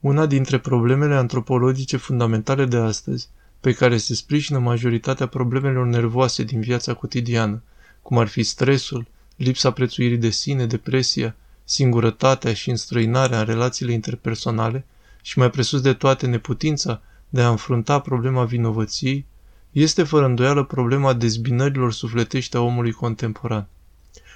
Una dintre problemele antropologice fundamentale de astăzi, pe care se sprijină majoritatea problemelor nervoase din viața cotidiană, cum ar fi stresul, lipsa prețuirii de sine, depresia, singurătatea și înstrăinarea în relațiile interpersonale și mai presus de toate neputința de a înfrunta problema vinovăției, este fără îndoială problema dezbinărilor sufletești a omului contemporan.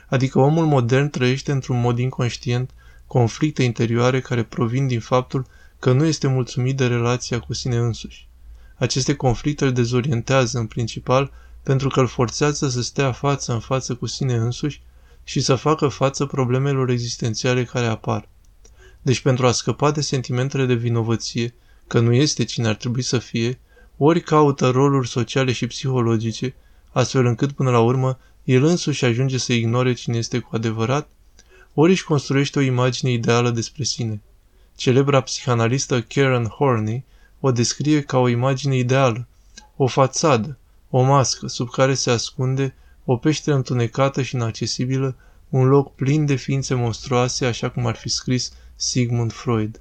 Adică omul modern trăiește într-un mod inconștient conflicte interioare care provin din faptul că nu este mulțumit de relația cu sine însuși. Aceste conflicte îl dezorientează în principal pentru că îl forțează să stea față în față cu sine însuși și să facă față problemelor existențiale care apar. Deci pentru a scăpa de sentimentele de vinovăție, că nu este cine ar trebui să fie, ori caută roluri sociale și psihologice, astfel încât până la urmă el însuși ajunge să ignore cine este cu adevărat, ori își construiește o imagine ideală despre sine. Celebra psihanalistă Karen Horney o descrie ca o imagine ideală, o fațadă, o mască sub care se ascunde o peșteră întunecată și inaccesibilă, un loc plin de ființe monstruoase, așa cum ar fi scris Sigmund Freud.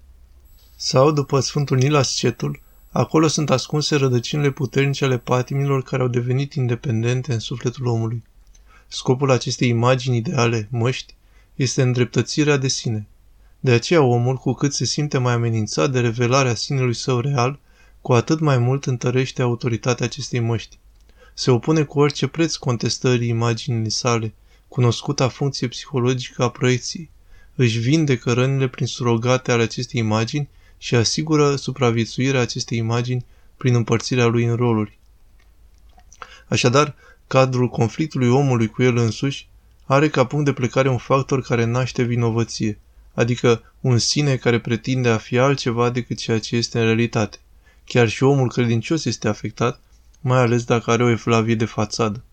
Sau, după Sfântul Nil Ascetul, acolo sunt ascunse rădăcinile puternice ale patimilor care au devenit independente în sufletul omului. Scopul acestei imagini ideale, măști, este îndreptățirea de sine. De aceea omul, cu cât se simte mai amenințat de revelarea sinelui său real, cu atât mai mult întărește autoritatea acestei măști. Se opune cu orice preț contestării imaginii sale, cunoscuta funcție psihologică a proiecției. Își vindecă rănile prin surogate ale acestei imagini și asigură supraviețuirea acestei imagini prin împărțirea lui în roluri. Așadar, cadrul conflictului omului cu el însuși are ca punct de plecare un factor care naște vinovăție, adică un sine care pretinde a fi altceva decât ceea ce este în realitate. Chiar și omul credincios este afectat, mai ales dacă are o evlavie de fațadă.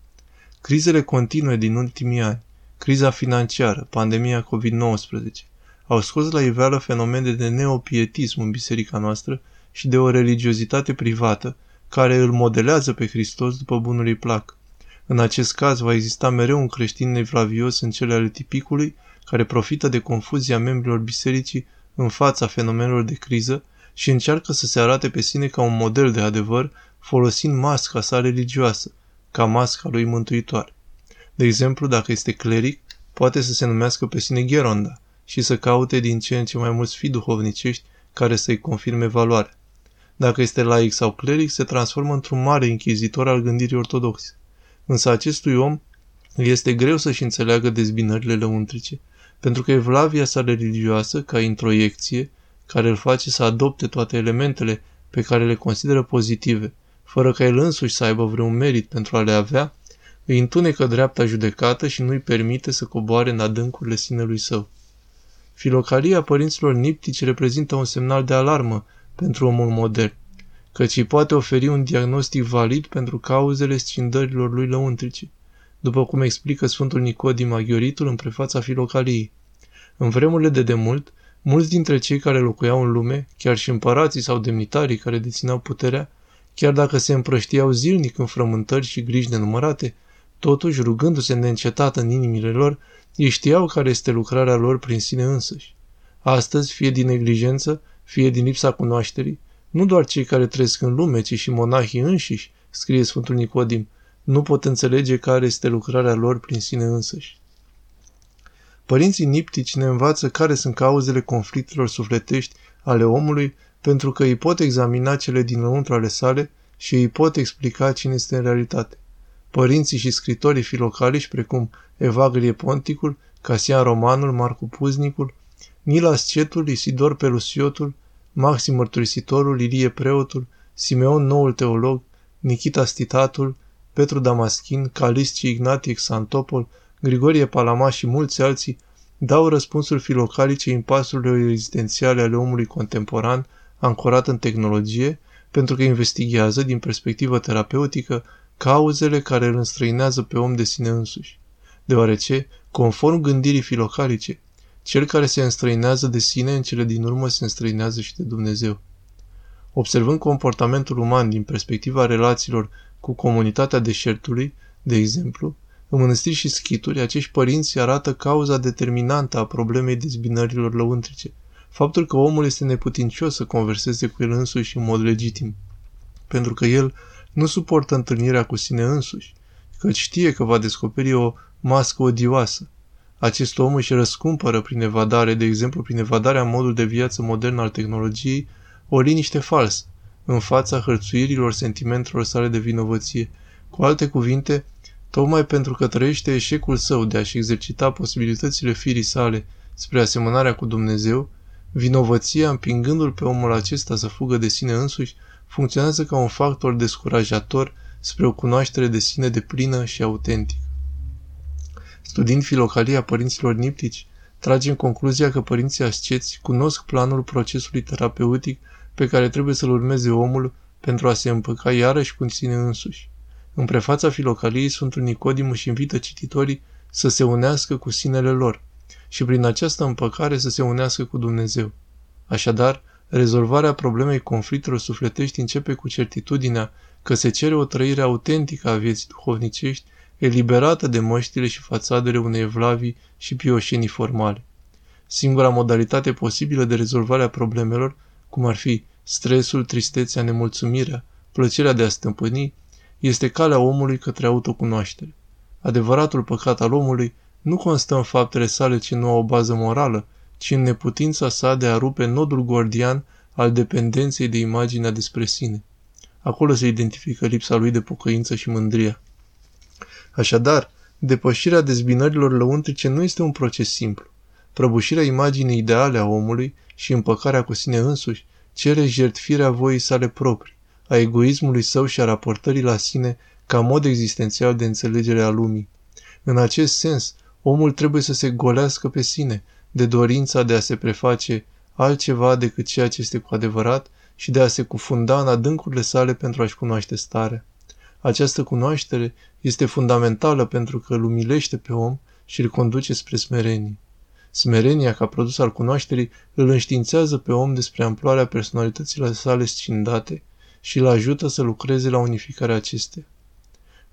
Crizele continue din ultimii ani, criza financiară, pandemia COVID-19, au scos la iveală fenomene de neopietism în biserica noastră și de o religiozitate privată care îl modelează pe Hristos după bunului plac. În acest caz va exista mereu un creștin nevlavios în cele ale tipicului care profită de confuzia membrilor bisericii în fața fenomenelor de criză și încearcă să se arate pe sine ca un model de adevăr folosind masca sa religioasă, ca masca lui mântuitoare. De exemplu, dacă este cleric, poate să se numească pe sine Gheronda și să caute din ce în ce mai mulți fii duhovnicești care să-i confirme valoarea. Dacă este laic sau cleric, se transformă într-un mare închizitor al gândirii ortodoxe. Însă acestui om este greu să-și înțeleagă dezbinările lăuntrice, pentru că evlavia sa religioasă, ca introiecție, care îl face să adopte toate elementele pe care le consideră pozitive, fără ca el însuși să aibă vreun merit pentru a le avea, îi întunecă dreapta judecată și nu-i permite să coboare în adâncurile sinelui său. Filocalia părinților niptici reprezintă un semnal de alarmă pentru omul modern, căci îi poate oferi un diagnostic valid pentru cauzele scindărilor lui lăuntrice, după cum explică Sfântul Nicodim Aghioritul în prefața Filocaliei. În vremurile de demult, mulți dintre cei care locuiau în lume, chiar și împărații sau demnitarii care dețineau puterea, chiar dacă se împrăștiau zilnic în frământări și griji nenumărate, totuși, rugându-se neîncetat în inimile lor, ei știau care este lucrarea lor prin sine însăși. Astăzi, fie din neglijență, fie din lipsa cunoașterii, nu doar cei care trăiesc în lume, ci și monahii înșiși, scrie Sfântul Nicodim, nu pot înțelege care este lucrarea lor prin sine însăși. Părinții niptici ne învață care sunt cauzele conflictelor sufletești ale omului pentru că îi pot examina cele dinăuntru ale sale și îi pot explica cine este în realitate. Părinții și scritorii filocaliși, precum Evagrie Ponticul, Casian Romanul, Marcu Puznicul, Nila Scetul, Isidor Pelusiotul, Maxim Mărturisitorul, Ilie Preotul, Simeon Noul Teolog, Nikita Stitatul, Petru Damaschin, Calisci Ignatie Xantopol, Grigorie Palama și mulți alții dau răspunsuri filocalice impasurilor existențiale ale omului contemporan, ancorat în tehnologie, pentru că investigează, din perspectivă terapeutică, cauzele care îl înstrăinează pe om de sine însuși. Deoarece, conform gândirii filocalice, cel care se înstrăinează de sine în cele din urmă se înstrăinează și de Dumnezeu. Observând comportamentul uman din perspectiva relațiilor cu comunitatea deșertului, de exemplu, în mănăstiri și schituri, acești părinți arată cauza determinantă a problemei dezbinărilor lăuntrice, faptul că omul este neputincios să converseze cu el însuși în mod legitim, pentru că el nu suportă întâlnirea cu sine însuși, căci știe că va descoperi o mască odioasă. Acest om își răscumpără prin evadare, de exemplu prin evadarea modul de viață modern al tehnologiei, o liniște falsă, în fața hărțuirilor sentimentelor sale de vinovăție. Cu alte cuvinte, tocmai pentru că trăiește eșecul său de a-și exercita posibilitățile firii sale spre asemănarea cu Dumnezeu, vinovăția, împingându-l pe omul acesta să fugă de sine însuși, funcționează ca un factor descurajator spre o cunoaștere de sine de plină și autentică. Studiind filocalia părinților niptici, tragem concluzia că părinții asceți cunosc planul procesului terapeutic pe care trebuie să-l urmeze omul pentru a se împăca iarăși cu sine însuși. În prefața filocaliei, Sfântul Nicodim își invită cititorii să se unească cu sinele lor și prin această împăcare să se unească cu Dumnezeu. Așadar, rezolvarea problemei conflictelor sufletești începe cu certitudinea că se cere o trăire autentică a vieții duhovnicești, eliberată de măștile și fațadele unei evlavii și pioșenii formale. Singura modalitate posibilă de rezolvare a problemelor, cum ar fi stresul, tristețea, nemulțumirea, plăcerea de a stâmpăni, este calea omului către autocunoaștere. Adevăratul păcat al omului nu constă în faptele sale ce nu au o bază morală, ci în neputința sa de a rupe nodul gordian al dependenței de imaginea despre sine. Acolo se identifică lipsa lui de pocăință și mândria. Așadar, depășirea dezbinărilor lăuntrice nu este un proces simplu. Prăbușirea imaginii ideale a omului și împăcarea cu sine însuși cere jertfirea voii sale proprii, a egoismului său și a raportării la sine ca mod existențial de înțelegere a lumii. În acest sens, omul trebuie să se golească pe sine, de dorința de a se preface altceva decât ceea ce este cu adevărat și de a se cufunda în adâncurile sale pentru a-și cunoaște starea. Această cunoaștere este fundamentală pentru că îl umilește pe om și îl conduce spre smerenie. Smerenia, ca produs al cunoașterii, îl înștiințează pe om despre amploarea personalității sale scindate și îl ajută să lucreze la unificarea acestea.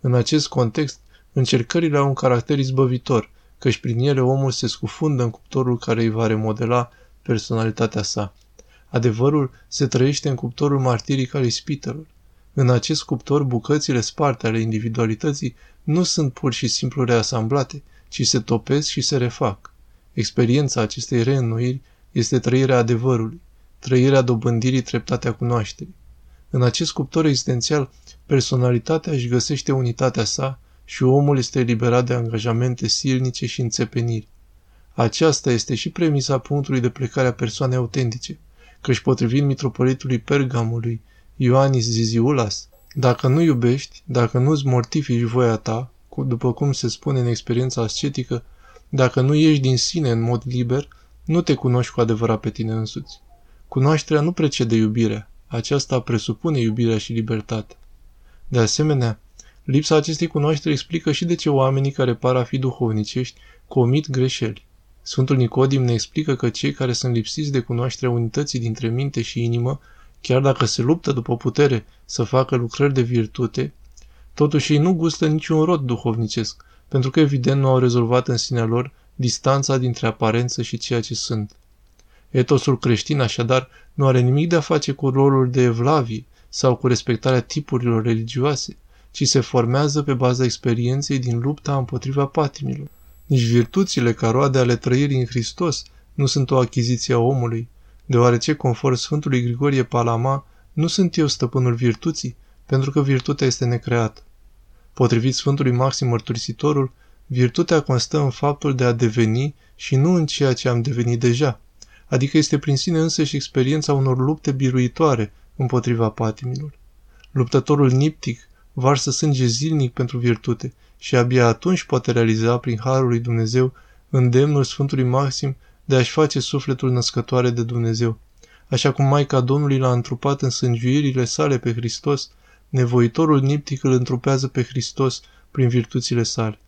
În acest context, încercările au un caracter izbăvitor, căci prin ele omul se scufundă în cuptorul care îi va remodela personalitatea sa. Adevărul se trăiește în cuptorul martiric al ispitelor. În acest cuptor, bucățile sparte ale individualității nu sunt pur și simplu reasamblate, ci se topesc și se refac. Experiența acestei reînnoiri este trăirea adevărului, trăirea dobândirii treptate a cunoașterii. În acest cuptor existențial, personalitatea își găsește unitatea sa și omul este eliberat de angajamente silnice și înțepeniri. Aceasta este și premisa punctului de plecare a persoanei autentice, căci potrivit mitropolitului Pergamului, Ioanis Ziziulas, dacă nu iubești, dacă nu-ți mortifici voia ta, după cum se spune în experiența ascetică, dacă nu ieși din sine în mod liber, nu te cunoști cu adevărat pe tine însuți. Cunoașterea nu precede iubirea, aceasta presupune iubirea și libertatea. De asemenea, lipsa acestei cunoașteri explică și de ce oamenii care par a fi duhovnicești comit greșeli. Sfântul Nicodim ne explică că cei care sunt lipsiți de cunoașterea unității dintre minte și inimă, chiar dacă se luptă după putere să facă lucrări de virtute, totuși ei nu gustă niciun rod duhovnicesc, pentru că evident nu au rezolvat în sinea lor distanța dintre aparență și ceea ce sunt. Etosul creștin, așadar, nu are nimic de a face cu rolul de evlavie sau cu respectarea tipurilor religioase, ci se formează pe baza experienței din lupta împotriva patimilor. Nici virtuțile ca roade ale trăirii în Hristos nu sunt o achiziție a omului, deoarece, conform Sfântului Grigorie Palama, nu sunt eu stăpânul virtuții, pentru că virtutea este necreată. Potrivit Sfântului Maxim Mărturisitorul, virtutea constă în faptul de a deveni și nu în ceea ce am devenit deja, adică este prin sine însă și experiența unor lupte biruitoare împotriva patimilor. Luptătorul niptic varsă sânge zilnic pentru virtute și abia atunci poate realiza prin Harul lui Dumnezeu îndemnul Sfântului Maxim de a-și face sufletul născătoare de Dumnezeu. Așa cum Maica Domnului l-a întrupat în sângiuirile sale pe Hristos, nevoitorul niptic îl întrupează pe Hristos prin virtuțile sale.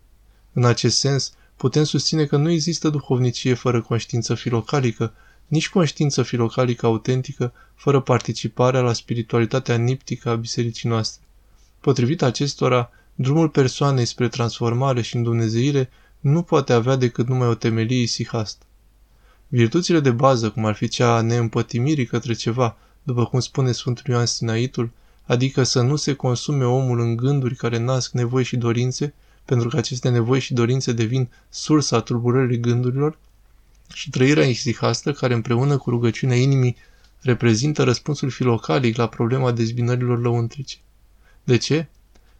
În acest sens, putem susține că nu există duhovnicie fără conștiință filocalică, nici conștiință filocalică autentică fără participarea la spiritualitatea niptică a bisericii noastre. Potrivit acestora, drumul persoanei spre transformare și îndumnezeire nu poate avea decât numai o temelie isihastă. Virtuțile de bază, cum ar fi cea a neîmpătimirii către ceva, după cum spune Sfântul Ioan Sinaitul, adică să nu se consume omul în gânduri care nasc nevoi și dorințe, pentru că aceste nevoi și dorințe devin sursa tulburării gândurilor, și trăirea isihastă, care împreună cu rugăciunea inimii reprezintă răspunsul filocalic la problema dezbinărilor lăuntrice. De ce?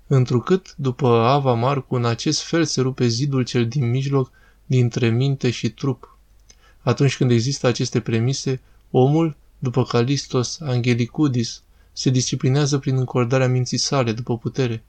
Întrucât, după Ava Marcu, în acest fel se rupe zidul cel din mijloc dintre minte și trup. Atunci când există aceste premise, omul, după Calistos Angelicudis, se disciplinează prin încordarea minții sale după putere.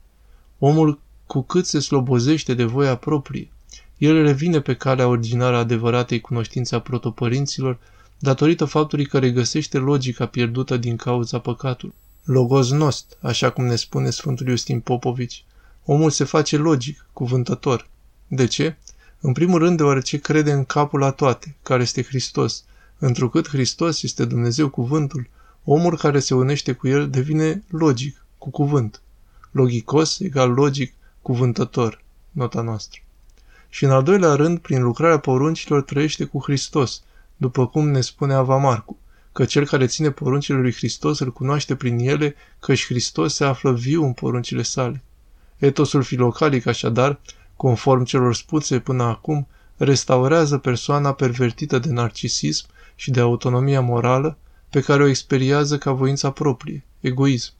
Omul, cu cât se slobozește de voia proprie, el revine pe calea originară adevăratei cunoștințe a protopărinților, datorită faptului că regăsește logica pierdută din cauza păcatului. Logos nost, așa cum ne spune Sfântul Iustin Popovici. Omul se face logic, cuvântător. De ce? În primul rând deoarece crede în capul la toate, care este Hristos. Întrucât Hristos este Dumnezeu cuvântul, omul care se unește cu el devine logic, cu cuvânt. Logicos egal logic, cuvântător, nota noastră. Și în al doilea rând, prin lucrarea poruncilor trăiește cu Hristos, după cum ne spune Avamarcu, că cel care ține poruncile lui Hristos îl cunoaște prin ele, căci Hristos se află viu în poruncile sale. Etosul filocalic, așadar, conform celor spuse până acum, restaurează persoana pervertită de narcisism și de autonomia morală pe care o experiază ca voința proprie, egoism,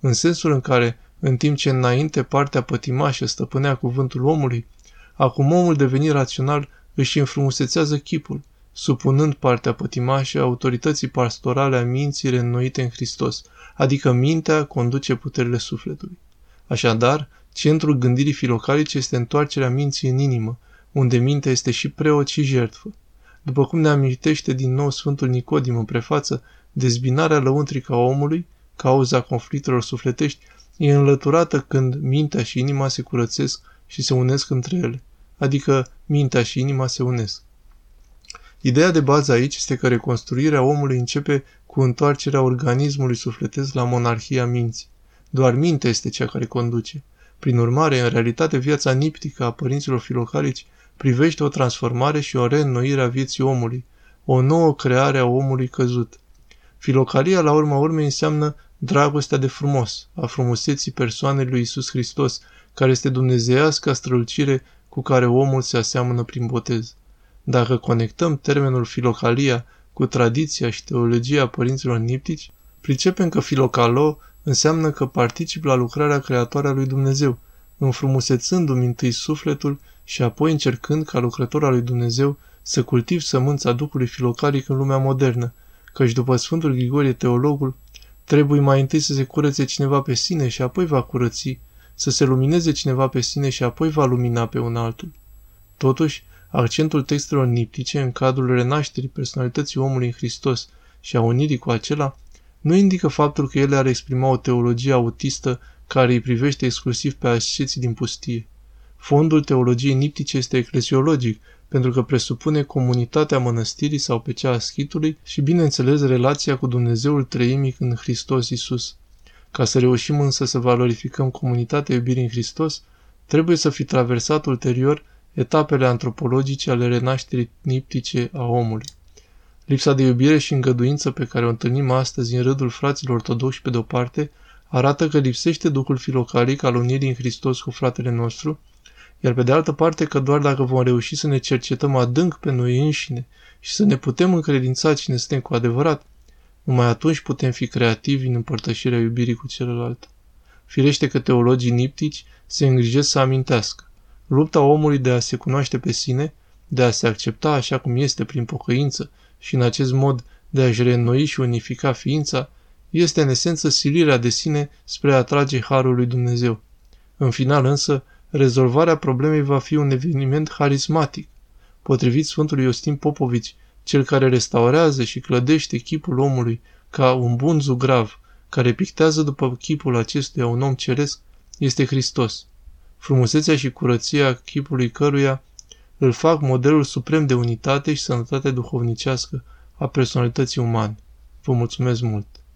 în sensul în care, în timp ce înainte partea pătimașă stăpânea cuvântul omului, acum omul devenit rațional își înfrumusețează chipul, supunând partea pătimașă autorității pastorale a minții reînnoite în Hristos, adică mintea conduce puterile sufletului. Așadar, centrul gândirii filocalice este întoarcerea minții în inimă, unde mintea este și preot și jertfă. După cum ne amintește din nou Sfântul Nicodim în prefață, dezbinarea lăuntrică a omului, cauza conflictelor sufletești, e înlăturată când mintea și inima se curățesc și se unesc între ele, adică mintea și inima se unesc. Ideea de bază aici este că reconstruirea omului începe cu întoarcerea organismului sufletesc la monarhia minții. Doar mintea este cea care conduce. Prin urmare, în realitate, viața niptică a părinților filocalici privește o transformare și o reînnoire a vieții omului, o nouă creare a omului căzut. Filocalia, la urma urmei, înseamnă dragostea de frumos, a frumuseții persoanei lui Isus Hristos, care este dumnezeiasca strălucire cu care omul se aseamănă prin botez. Dacă conectăm termenul filocalia cu tradiția și teologia părinților niptici, pricepem că filocalo înseamnă că particip la lucrarea creatoare a lui Dumnezeu, înfrumusețându-mi întâi sufletul și apoi încercând ca lucrător al lui Dumnezeu să cultiv sămânța Duhului filocalic în lumea modernă, căci după Sfântul Grigorie Teologul, trebuie mai întâi să se curățe cineva pe sine și apoi va curăți, să se lumineze cineva pe sine și apoi va lumina pe un altul. Totuși, accentul textelor niptice în cadrul renașterii personalității omului în Hristos și a unirii cu acela nu indică faptul că ele ar exprima o teologie autistă care îi privește exclusiv pe asceții din pustie. Fondul teologiei niptice este eclesiologic, pentru că presupune comunitatea mănăstirii sau pe cea a schitului și, bineînțeles, relația cu Dumnezeul treimic în Hristos Isus. Ca să reușim însă să valorificăm comunitatea iubirii în Hristos, trebuie să fi traversat ulterior etapele antropologice ale renașterii niptice a omului. Lipsa de iubire și îngăduință pe care o întâlnim astăzi în rândul fraților ortodoxi pe de-o parte, arată că lipsește duhul filocalic al unirii în Hristos cu fratele nostru, iar pe de altă parte că doar dacă vom reuși să ne cercetăm adânc pe noi înșine și să ne putem încredința cine suntem cu adevărat, numai atunci putem fi creativi în împărtășirea iubirii cu celălalt. Firește că teologii niptici se îngrijesc să amintească. Lupta omului de a se cunoaște pe sine, de a se accepta așa cum este prin pocăință și în acest mod de a-și reînnoi și unifica ființa, este în esență silirea de sine spre a atrage harul lui Dumnezeu. În final însă, rezolvarea problemei va fi un eveniment harismatic. Potrivit Sfântului Iostin Popovici, cel care restaurează și clădește chipul omului ca un bun zugrav, care pictează după chipul acestuia un om ceresc, este Hristos. Frumusețea și curăția chipului căruia îl fac modelul suprem de unitate și sănătate duhovnicească a personalității umane. Vă mulțumesc mult!